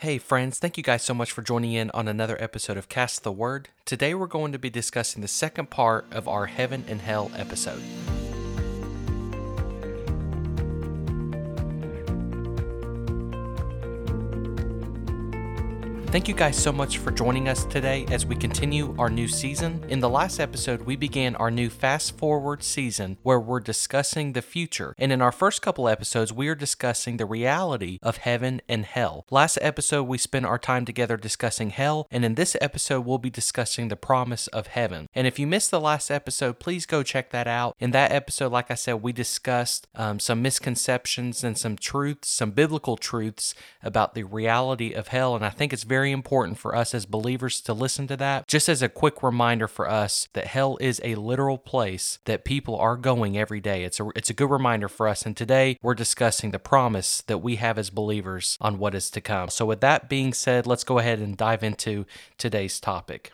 Hey, friends, thank you guys so much for joining in on another episode of Cast the Word. Today, we're going to be discussing the second part of our Heaven and Hell episode. Thank you guys so much for joining us today as we continue our new season. In the last episode, we began our new fast forward season where we're discussing the future. And in our first couple episodes, we are discussing the reality of heaven and hell. Last episode, we spent our time together discussing hell, and in this episode, we'll be discussing the promise of heaven. And if you missed the last episode, please go check that out. In that episode, like I said, we discussed um, some misconceptions and some truths, some biblical truths about the reality of hell. And I think it's very very important for us as believers to listen to that. Just as a quick reminder for us that hell is a literal place that people are going every day. It's a it's a good reminder for us. And today we're discussing the promise that we have as believers on what is to come. So with that being said, let's go ahead and dive into today's topic.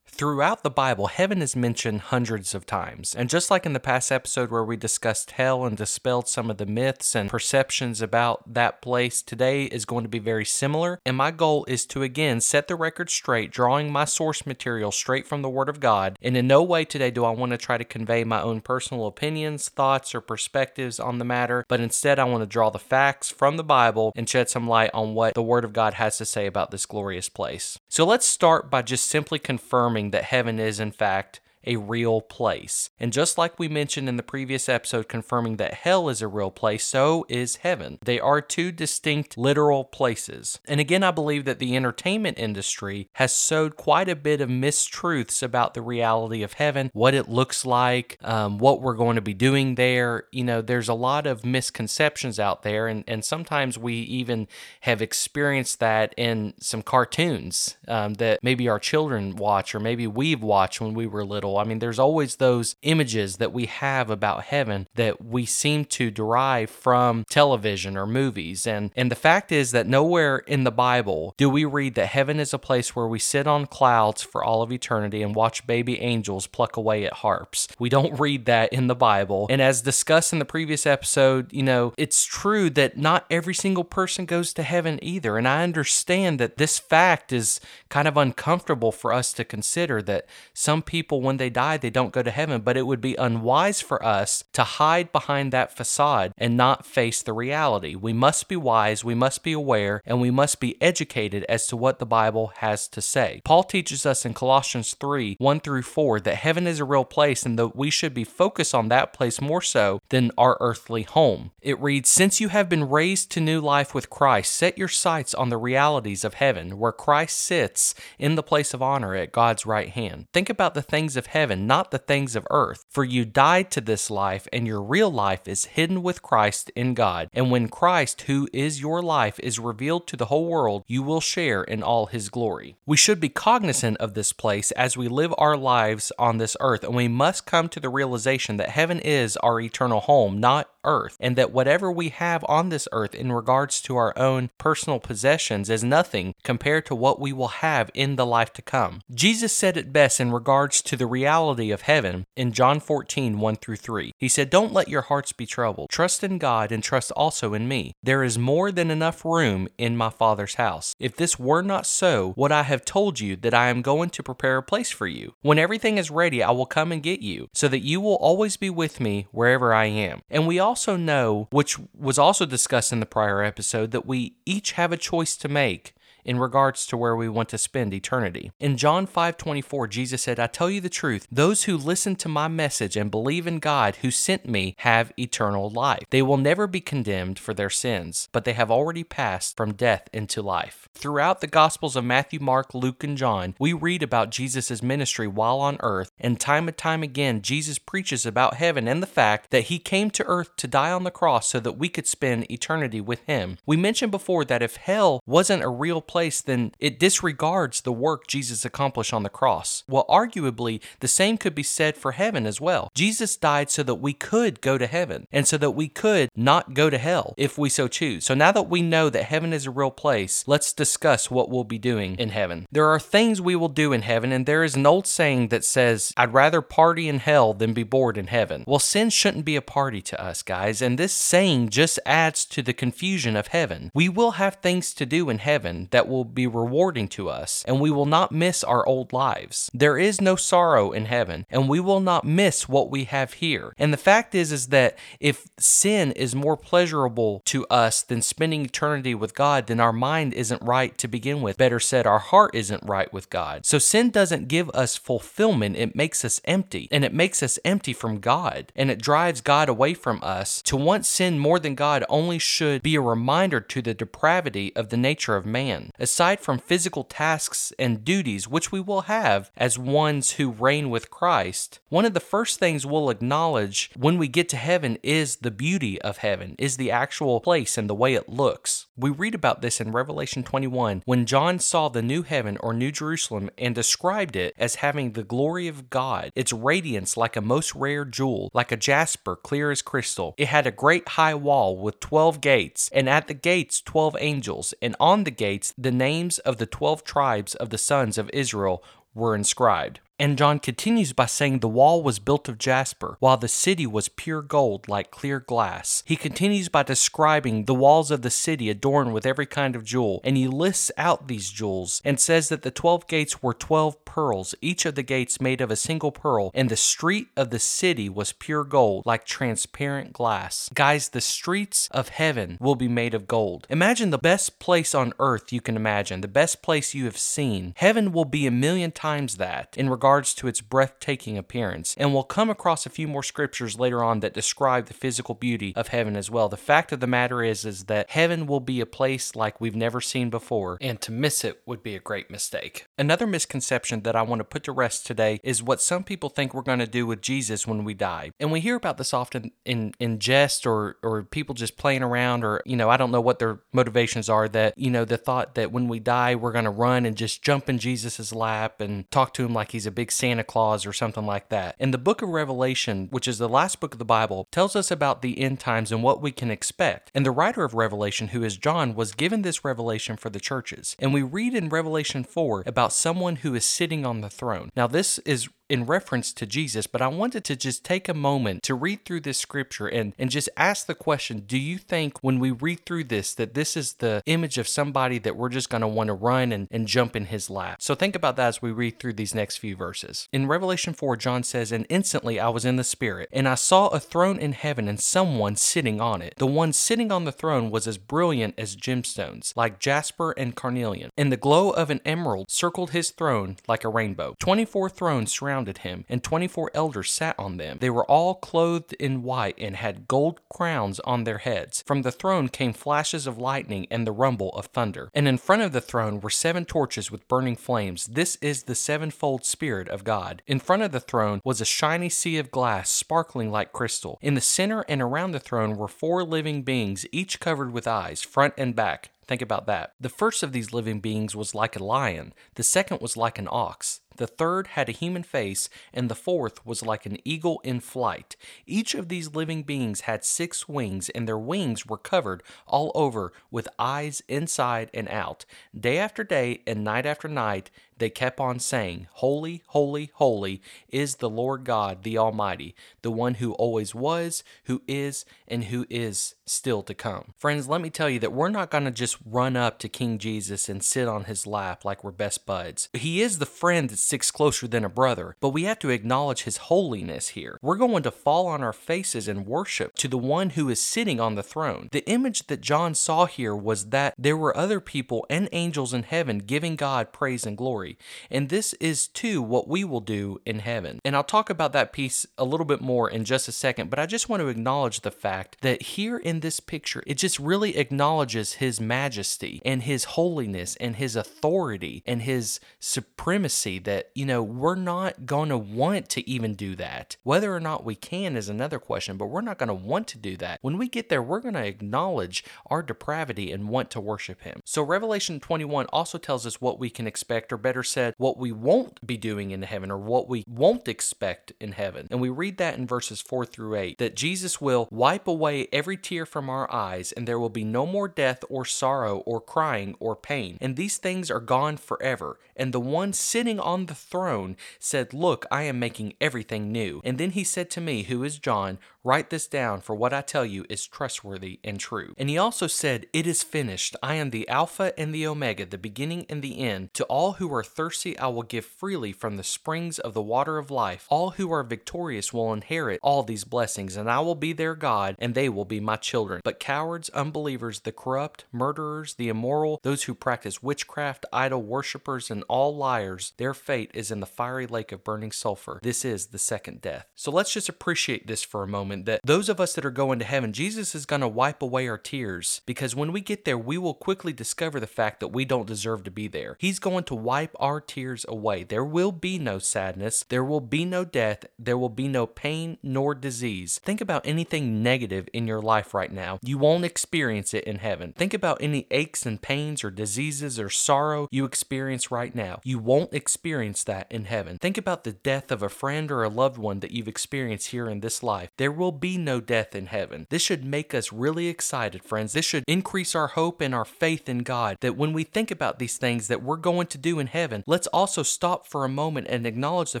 Throughout the Bible, heaven is mentioned hundreds of times. And just like in the past episode where we discussed hell and dispelled some of the myths and perceptions about that place, today is going to be very similar. And my goal is to again set the record straight, drawing my source material straight from the Word of God. And in no way today do I want to try to convey my own personal opinions, thoughts, or perspectives on the matter, but instead I want to draw the facts from the Bible and shed some light on what the Word of God has to say about this glorious place. So let's start by just simply confirming that heaven is, in fact, a real place. And just like we mentioned in the previous episode confirming that hell is a real place, so is heaven. They are two distinct literal places. And again, I believe that the entertainment industry has sowed quite a bit of mistruths about the reality of heaven, what it looks like, um, what we're going to be doing there. You know, there's a lot of misconceptions out there, and, and sometimes we even have experienced that in some cartoons um, that maybe our children watch or maybe we've watched when we were little I mean, there's always those images that we have about heaven that we seem to derive from television or movies. And, and the fact is that nowhere in the Bible do we read that heaven is a place where we sit on clouds for all of eternity and watch baby angels pluck away at harps. We don't read that in the Bible. And as discussed in the previous episode, you know, it's true that not every single person goes to heaven either. And I understand that this fact is kind of uncomfortable for us to consider that some people, when they they die, they don't go to heaven. But it would be unwise for us to hide behind that facade and not face the reality. We must be wise, we must be aware, and we must be educated as to what the Bible has to say. Paul teaches us in Colossians 3 1 through 4 that heaven is a real place and that we should be focused on that place more so than our earthly home. It reads, Since you have been raised to new life with Christ, set your sights on the realities of heaven, where Christ sits in the place of honor at God's right hand. Think about the things of heaven, not the things of earth. For you died to this life, and your real life is hidden with Christ in God. And when Christ, who is your life, is revealed to the whole world, you will share in all his glory. We should be cognizant of this place as we live our lives on this earth, and we must come to the realization that heaven is our eternal home, not earth, and that whatever we have on this earth in regards to our own personal possessions is nothing compared to what we will have in the life to come. Jesus said it best in regards to the reality of heaven in John 14 1 through 3. He said, Don't let your hearts be troubled. Trust in God and trust also in me. There is more than enough room in my Father's house. If this were not so, would I have told you that I am going to prepare a place for you? When everything is ready, I will come and get you, so that you will always be with me wherever I am. And we all also know, which was also discussed in the prior episode, that we each have a choice to make in regards to where we want to spend eternity. In John 5:24, Jesus said, "I tell you the truth, those who listen to my message and believe in God who sent me have eternal life. They will never be condemned for their sins, but they have already passed from death into life." Throughout the Gospels of Matthew, Mark, Luke, and John, we read about Jesus' ministry while on earth, and time and time again, Jesus preaches about heaven and the fact that he came to earth to die on the cross so that we could spend eternity with him. We mentioned before that if hell wasn't a real place, place, then it disregards the work Jesus accomplished on the cross. Well, arguably, the same could be said for heaven as well. Jesus died so that we could go to heaven and so that we could not go to hell if we so choose. So now that we know that heaven is a real place, let's discuss what we'll be doing in heaven. There are things we will do in heaven, and there is an old saying that says, I'd rather party in hell than be bored in heaven. Well, sin shouldn't be a party to us, guys, and this saying just adds to the confusion of heaven. We will have things to do in heaven that that will be rewarding to us, and we will not miss our old lives. There is no sorrow in heaven, and we will not miss what we have here. And the fact is is that if sin is more pleasurable to us than spending eternity with God, then our mind isn't right to begin with. Better said, our heart isn't right with God. So sin doesn't give us fulfillment, it makes us empty, and it makes us empty from God, and it drives God away from us. To want sin more than God only should be a reminder to the depravity of the nature of man. Aside from physical tasks and duties, which we will have as ones who reign with Christ, one of the first things we'll acknowledge when we get to heaven is the beauty of heaven, is the actual place and the way it looks. We read about this in Revelation 21 when John saw the new heaven or new Jerusalem and described it as having the glory of God, its radiance like a most rare jewel, like a jasper clear as crystal. It had a great high wall with 12 gates, and at the gates 12 angels, and on the gates the names of the 12 tribes of the sons of Israel were inscribed. And John continues by saying the wall was built of jasper, while the city was pure gold like clear glass. He continues by describing the walls of the city adorned with every kind of jewel, and he lists out these jewels and says that the twelve gates were twelve pearls, each of the gates made of a single pearl, and the street of the city was pure gold like transparent glass. Guys, the streets of heaven will be made of gold. Imagine the best place on earth you can imagine, the best place you have seen. Heaven will be a million times that in regard regards to its breathtaking appearance. And we'll come across a few more scriptures later on that describe the physical beauty of heaven as well. The fact of the matter is is that heaven will be a place like we've never seen before, and to miss it would be a great mistake. Another misconception that I want to put to rest today is what some people think we're going to do with Jesus when we die. And we hear about this often in in jest or or people just playing around or you know, I don't know what their motivations are that, you know, the thought that when we die we're going to run and just jump in Jesus's lap and talk to him like he's a big Santa Claus or something like that. And the book of Revelation, which is the last book of the Bible, tells us about the end times and what we can expect. And the writer of Revelation, who is John, was given this revelation for the churches. And we read in Revelation 4 about someone who is sitting on the throne. Now, this is in reference to Jesus, but I wanted to just take a moment to read through this scripture and, and just ask the question Do you think when we read through this that this is the image of somebody that we're just going to want to run and, and jump in his lap? So think about that as we read through these next few verses. In Revelation 4, John says, And instantly I was in the Spirit, and I saw a throne in heaven and someone sitting on it. The one sitting on the throne was as brilliant as gemstones, like jasper and carnelian, and the glow of an emerald circled his throne like a rainbow. Twenty four thrones surrounded surrounded him, and twenty four elders sat on them. They were all clothed in white and had gold crowns on their heads. From the throne came flashes of lightning and the rumble of thunder. And in front of the throne were seven torches with burning flames. This is the sevenfold Spirit of God. In front of the throne was a shiny sea of glass, sparkling like crystal. In the center and around the throne were four living beings, each covered with eyes, front and back. Think about that. The first of these living beings was like a lion, the second was like an ox. The third had a human face, and the fourth was like an eagle in flight. Each of these living beings had six wings, and their wings were covered all over with eyes inside and out. Day after day and night after night, they kept on saying, Holy, holy, holy is the Lord God, the Almighty, the one who always was, who is, and who is still to come. Friends, let me tell you that we're not going to just run up to King Jesus and sit on his lap like we're best buds. He is the friend that sticks closer than a brother, but we have to acknowledge his holiness here. We're going to fall on our faces and worship to the one who is sitting on the throne. The image that John saw here was that there were other people and angels in heaven giving God praise and glory. And this is too what we will do in heaven. And I'll talk about that piece a little bit more in just a second, but I just want to acknowledge the fact that here in this picture, it just really acknowledges his majesty and his holiness and his authority and his supremacy that that, you know, we're not going to want to even do that. Whether or not we can is another question, but we're not going to want to do that. When we get there, we're going to acknowledge our depravity and want to worship Him. So, Revelation 21 also tells us what we can expect, or better said, what we won't be doing in heaven, or what we won't expect in heaven. And we read that in verses 4 through 8 that Jesus will wipe away every tear from our eyes, and there will be no more death, or sorrow or crying or pain. And these things are gone forever. And the one sitting on the throne said, Look, I am making everything new. And then he said to me, who is John, Write this down, for what I tell you is trustworthy and true. And he also said, It is finished. I am the Alpha and the Omega, the beginning and the end. To all who are thirsty, I will give freely from the springs of the water of life. All who are victorious will inherit all these blessings, and I will be their God, and they will be my children. But cowards, unbelievers, the corrupt, murderers, the immoral, those who practice witchcraft, idol worshippers, and all liars, their fate is in the fiery lake of burning sulfur. This is the second death. So let's just appreciate this for a moment that those of us that are going to heaven, Jesus is going to wipe away our tears because when we get there, we will quickly discover the fact that we don't deserve to be there. He's going to wipe our tears away. There will be no sadness, there will be no death, there will be no pain nor disease. Think about anything negative in your life right now. You won't experience it in heaven. Think about any aches and pains or diseases or sorrow you experience right now. You won't experience that in heaven. Think about the death of a friend or a loved one that you've experienced here in this life. There will be no death in heaven. This should make us really excited, friends. This should increase our hope and our faith in God that when we think about these things that we're going to do in heaven, let's also stop for a moment and acknowledge the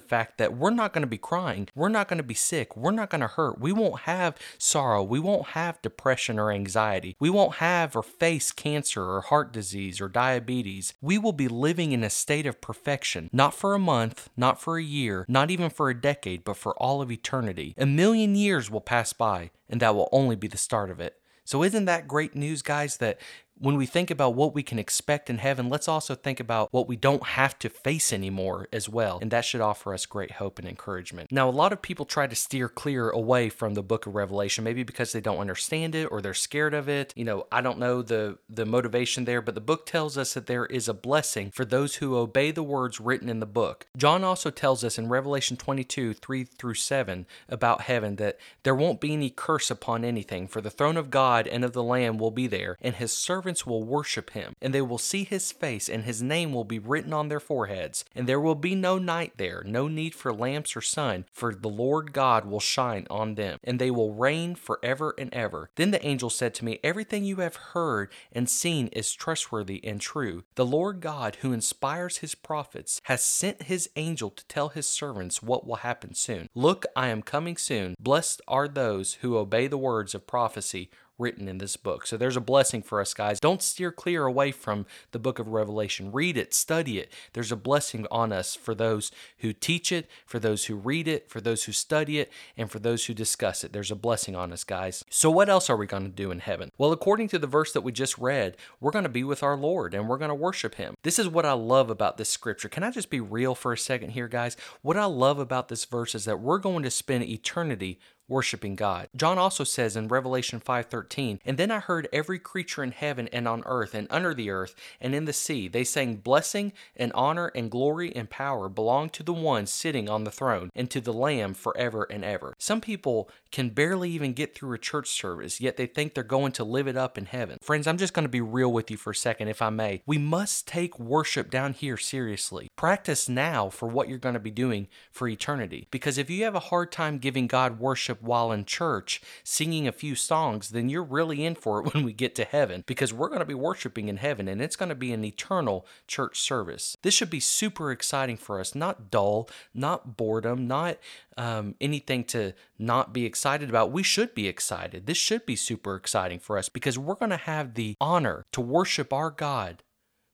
fact that we're not going to be crying. We're not going to be sick. We're not going to hurt. We won't have sorrow. We won't have depression or anxiety. We won't have or face cancer or heart disease or diabetes. We will be living in a state of perfection, not for a month, not for a year, not even for a decade, but for all of eternity. A million years will pass by, and that will only be the start of it. So, isn't that great news, guys? That when we think about what we can expect in heaven, let's also think about what we don't have to face anymore as well. And that should offer us great hope and encouragement. Now, a lot of people try to steer clear away from the book of Revelation, maybe because they don't understand it or they're scared of it. You know, I don't know the, the motivation there, but the book tells us that there is a blessing for those who obey the words written in the book. John also tells us in Revelation 22 3 through 7 about heaven that there won't be any curse upon anything, for the throne of God and of the Lamb will be there, and his servants servants will worship him, and they will see his face, and his name will be written on their foreheads. And there will be no night there, no need for lamps or sun, for the Lord God will shine on them, and they will reign forever and ever. Then the angel said to me, Everything you have heard and seen is trustworthy and true. The Lord God, who inspires his prophets, has sent his angel to tell his servants what will happen soon. Look, I am coming soon. Blessed are those who obey the words of prophecy written in this book. So there's a blessing for us, guys. Don't steer clear away from the book of Revelation. Read it, study it. There's a blessing on us for those who teach it, for those who read it, for those who study it, and for those who discuss it. There's a blessing on us, guys. So, what else are we going to do in heaven? Well, according to the verse that we just read, we're going to be with our Lord and we're going to worship Him. This is what I love about this scripture. Can I just be real for a second here, guys? What I love about this verse is that we're going to spend eternity worshiping God. John also says in Revelation 5:13, "And then I heard every creature in heaven and on earth and under the earth and in the sea, they sang blessing and honor and glory and power belong to the one sitting on the throne and to the Lamb forever and ever." Some people can barely even get through a church service, yet they think they're going to live it up in heaven. Friends, I'm just going to be real with you for a second if I may. We must take worship down here seriously. Practice now for what you're going to be doing for eternity. Because if you have a hard time giving God worship while in church, singing a few songs, then you're really in for it when we get to heaven because we're going to be worshiping in heaven and it's going to be an eternal church service. This should be super exciting for us, not dull, not boredom, not um, anything to not be excited about. We should be excited. This should be super exciting for us because we're going to have the honor to worship our God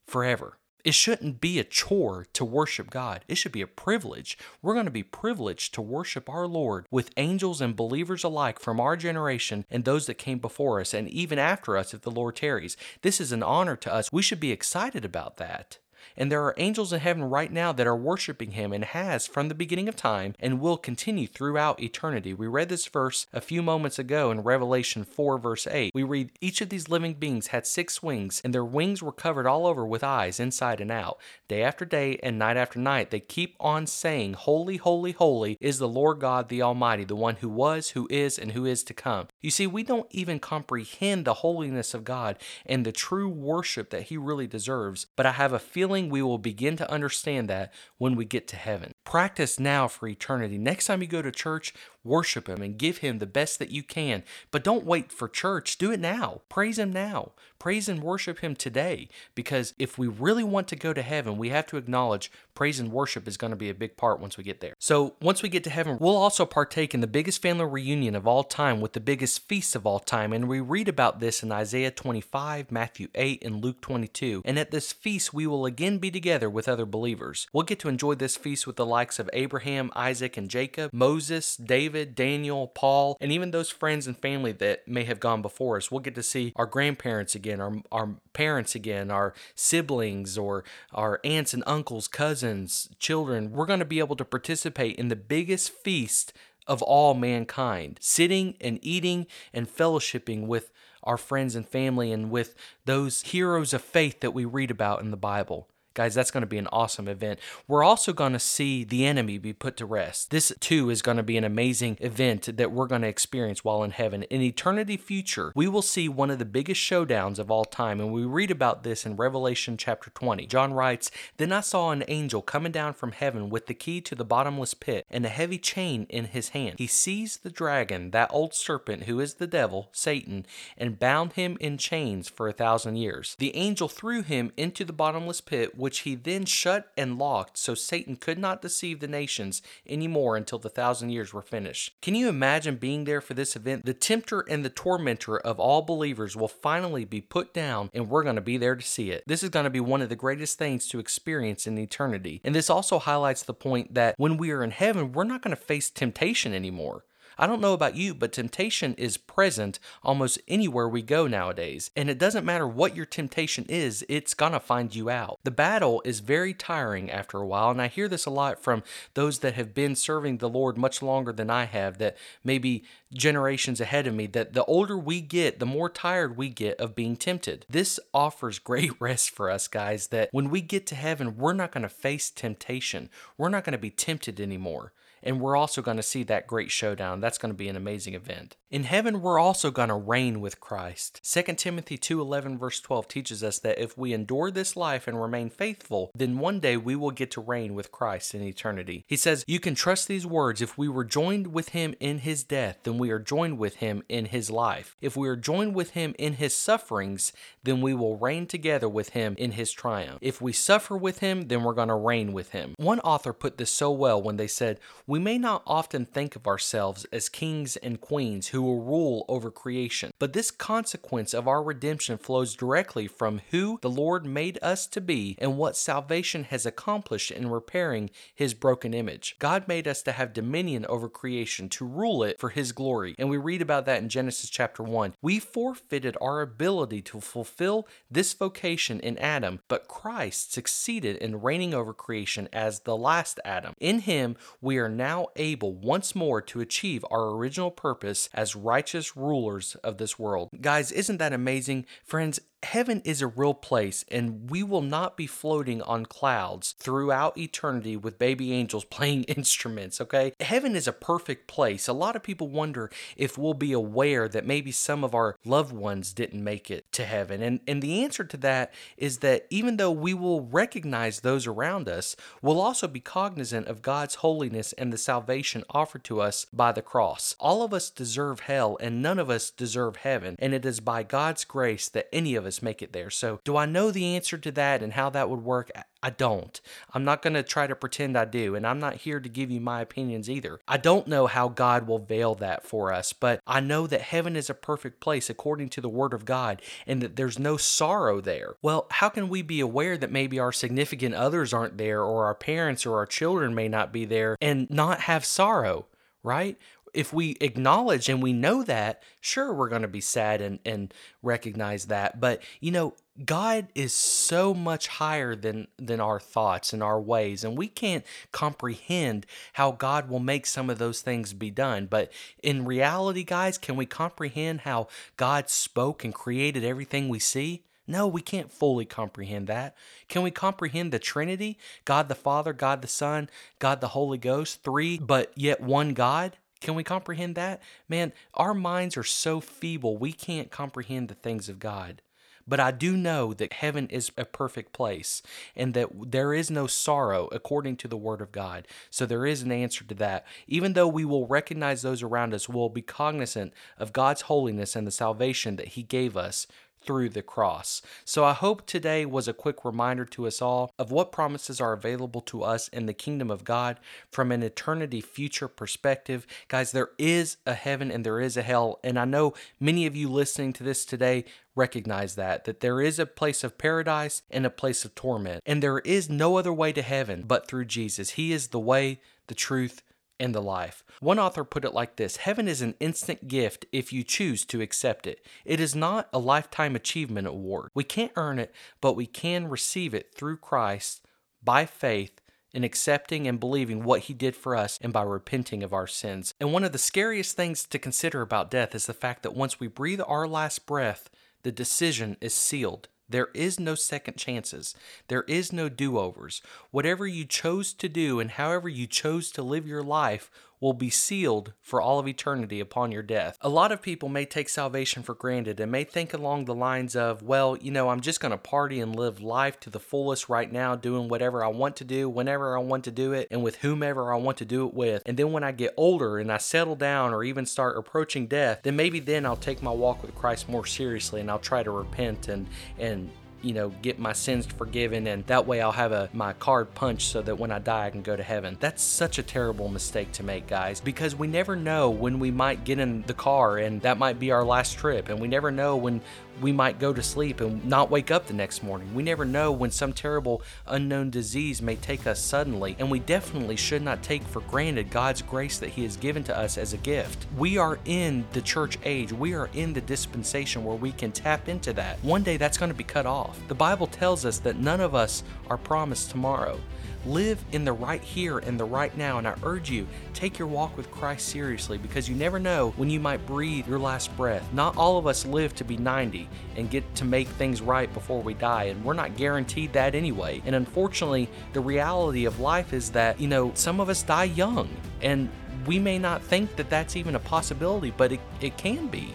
forever. It shouldn't be a chore to worship God. It should be a privilege. We're going to be privileged to worship our Lord with angels and believers alike from our generation and those that came before us and even after us if the Lord tarries. This is an honor to us. We should be excited about that. And there are angels in heaven right now that are worshiping him and has from the beginning of time and will continue throughout eternity. We read this verse a few moments ago in Revelation 4, verse 8. We read, Each of these living beings had six wings, and their wings were covered all over with eyes, inside and out. Day after day and night after night, they keep on saying, Holy, holy, holy is the Lord God the Almighty, the one who was, who is, and who is to come. You see, we don't even comprehend the holiness of God and the true worship that he really deserves, but I have a feeling we will begin to understand that when we get to heaven. Practice now for eternity. Next time you go to church, worship Him and give Him the best that you can. But don't wait for church. Do it now. Praise Him now. Praise and worship Him today. Because if we really want to go to heaven, we have to acknowledge praise and worship is going to be a big part once we get there. So once we get to heaven, we'll also partake in the biggest family reunion of all time with the biggest feast of all time. And we read about this in Isaiah 25, Matthew 8, and Luke 22. And at this feast, we will again be together with other believers. We'll get to enjoy this feast with the likes of Abraham, Isaac, and Jacob, Moses, David, Daniel, Paul, and even those friends and family that may have gone before us. We'll get to see our grandparents again, our, our parents again, our siblings, or our aunts and uncles, cousins, children. We're going to be able to participate in the biggest feast of all mankind, sitting and eating and fellowshipping with our friends and family and with those heroes of faith that we read about in the Bible. Guys, that's going to be an awesome event. We're also going to see the enemy be put to rest. This, too, is going to be an amazing event that we're going to experience while in heaven. In eternity future, we will see one of the biggest showdowns of all time, and we read about this in Revelation chapter 20. John writes, Then I saw an angel coming down from heaven with the key to the bottomless pit and a heavy chain in his hand. He seized the dragon, that old serpent who is the devil, Satan, and bound him in chains for a thousand years. The angel threw him into the bottomless pit which he then shut and locked so Satan could not deceive the nations anymore until the thousand years were finished. Can you imagine being there for this event? The tempter and the tormentor of all believers will finally be put down, and we're going to be there to see it. This is going to be one of the greatest things to experience in eternity. And this also highlights the point that when we are in heaven, we're not going to face temptation anymore. I don't know about you, but temptation is present almost anywhere we go nowadays. And it doesn't matter what your temptation is, it's gonna find you out. The battle is very tiring after a while, and I hear this a lot from those that have been serving the Lord much longer than I have, that maybe generations ahead of me, that the older we get, the more tired we get of being tempted. This offers great rest for us, guys, that when we get to heaven, we're not gonna face temptation. We're not gonna be tempted anymore and we're also going to see that great showdown. That's going to be an amazing event. In heaven, we're also going to reign with Christ. 2 Timothy 2:11 verse 12 teaches us that if we endure this life and remain faithful, then one day we will get to reign with Christ in eternity. He says, "You can trust these words, if we were joined with him in his death, then we are joined with him in his life. If we are joined with him in his sufferings, then we will reign together with him in his triumph. If we suffer with him, then we're going to reign with him." One author put this so well when they said, we may not often think of ourselves as kings and queens who will rule over creation, but this consequence of our redemption flows directly from who the Lord made us to be and what salvation has accomplished in repairing his broken image. God made us to have dominion over creation, to rule it for his glory, and we read about that in Genesis chapter 1. We forfeited our ability to fulfill this vocation in Adam, but Christ succeeded in reigning over creation as the last Adam. In him, we are now able once more to achieve our original purpose as righteous rulers of this world. Guys, isn't that amazing? Friends, heaven is a real place and we will not be floating on clouds throughout eternity with baby angels playing instruments, okay? Heaven is a perfect place. A lot of people wonder if we'll be aware that maybe some of our loved ones didn't make it to heaven. And and the answer to that is that even though we will recognize those around us, we'll also be cognizant of God's holiness and the salvation offered to us by the cross. All of us deserve hell and none of us deserve heaven, and it is by God's grace that any of us us make it there. So, do I know the answer to that and how that would work? I don't. I'm not going to try to pretend I do, and I'm not here to give you my opinions either. I don't know how God will veil that for us, but I know that heaven is a perfect place according to the Word of God and that there's no sorrow there. Well, how can we be aware that maybe our significant others aren't there or our parents or our children may not be there and not have sorrow? right? If we acknowledge and we know that, sure, we're going to be sad and, and recognize that. But, you know, God is so much higher than, than our thoughts and our ways, and we can't comprehend how God will make some of those things be done. But in reality, guys, can we comprehend how God spoke and created everything we see? No, we can't fully comprehend that. Can we comprehend the Trinity? God the Father, God the Son, God the Holy Ghost, three, but yet one God? Can we comprehend that? Man, our minds are so feeble, we can't comprehend the things of God. But I do know that heaven is a perfect place and that there is no sorrow according to the word of God. So there is an answer to that. Even though we will recognize those around us, we'll be cognizant of God's holiness and the salvation that He gave us through the cross. So I hope today was a quick reminder to us all of what promises are available to us in the kingdom of God from an eternity future perspective. Guys, there is a heaven and there is a hell. And I know many of you listening to this today recognize that that there is a place of paradise and a place of torment. And there is no other way to heaven but through Jesus. He is the way, the truth, and the life. One author put it like this Heaven is an instant gift if you choose to accept it. It is not a lifetime achievement award. We can't earn it, but we can receive it through Christ by faith in accepting and believing what he did for us and by repenting of our sins. And one of the scariest things to consider about death is the fact that once we breathe our last breath, the decision is sealed. There is no second chances. There is no do overs. Whatever you chose to do and however you chose to live your life will be sealed for all of eternity upon your death. A lot of people may take salvation for granted and may think along the lines of, well, you know, I'm just going to party and live life to the fullest right now, doing whatever I want to do, whenever I want to do it, and with whomever I want to do it with. And then when I get older and I settle down or even start approaching death, then maybe then I'll take my walk with Christ more seriously and I'll try to repent and and you know, get my sins forgiven, and that way I'll have a my card punched so that when I die I can go to heaven. That's such a terrible mistake to make, guys, because we never know when we might get in the car and that might be our last trip, and we never know when we might go to sleep and not wake up the next morning. We never know when some terrible unknown disease may take us suddenly, and we definitely should not take for granted God's grace that He has given to us as a gift. We are in the church age, we are in the dispensation where we can tap into that. One day that's going to be cut off. The Bible tells us that none of us are promised tomorrow. Live in the right here and the right now. And I urge you, take your walk with Christ seriously because you never know when you might breathe your last breath. Not all of us live to be 90 and get to make things right before we die. And we're not guaranteed that anyway. And unfortunately, the reality of life is that, you know, some of us die young. And we may not think that that's even a possibility, but it, it can be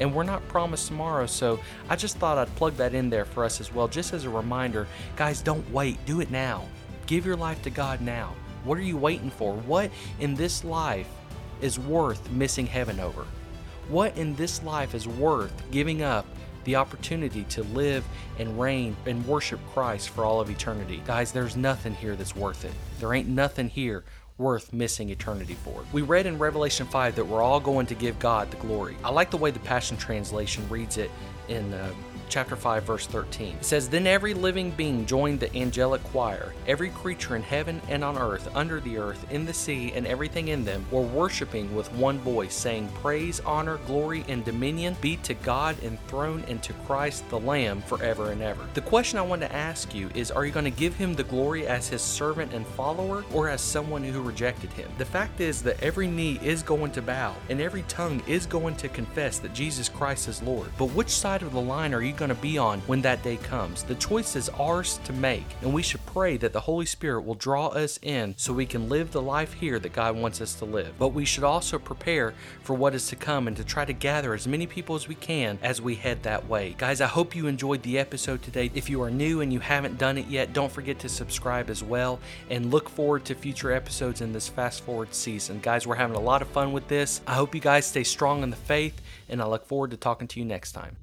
and we're not promised tomorrow. So I just thought I'd plug that in there for us as well, just as a reminder. Guys, don't wait, do it now. Give your life to God now. What are you waiting for? What in this life is worth missing heaven over? What in this life is worth giving up the opportunity to live and reign and worship Christ for all of eternity? Guys, there's nothing here that's worth it. There ain't nothing here worth missing eternity for. We read in Revelation 5 that we're all going to give God the glory. I like the way the Passion Translation reads it in uh, chapter 5 verse 13. It says then every living being joined the angelic choir. Every creature in heaven and on earth, under the earth, in the sea, and everything in them were worshiping with one voice, saying, Praise, honor, glory, and dominion be to God enthroned and to Christ the Lamb forever and ever. The question I want to ask you is are you going to give him the glory as his servant and follower or as someone who rejected him? The fact is that every knee is going to bow and every tongue is going to confess that Jesus Christ is Lord. But which side of the line are you going to be on when that day comes. The choice is ours to make, and we should pray that the Holy Spirit will draw us in so we can live the life here that God wants us to live. But we should also prepare for what is to come and to try to gather as many people as we can as we head that way. Guys, I hope you enjoyed the episode today. If you are new and you haven't done it yet, don't forget to subscribe as well and look forward to future episodes in this fast forward season. Guys, we're having a lot of fun with this. I hope you guys stay strong in the faith, and I look forward to talking to you next time.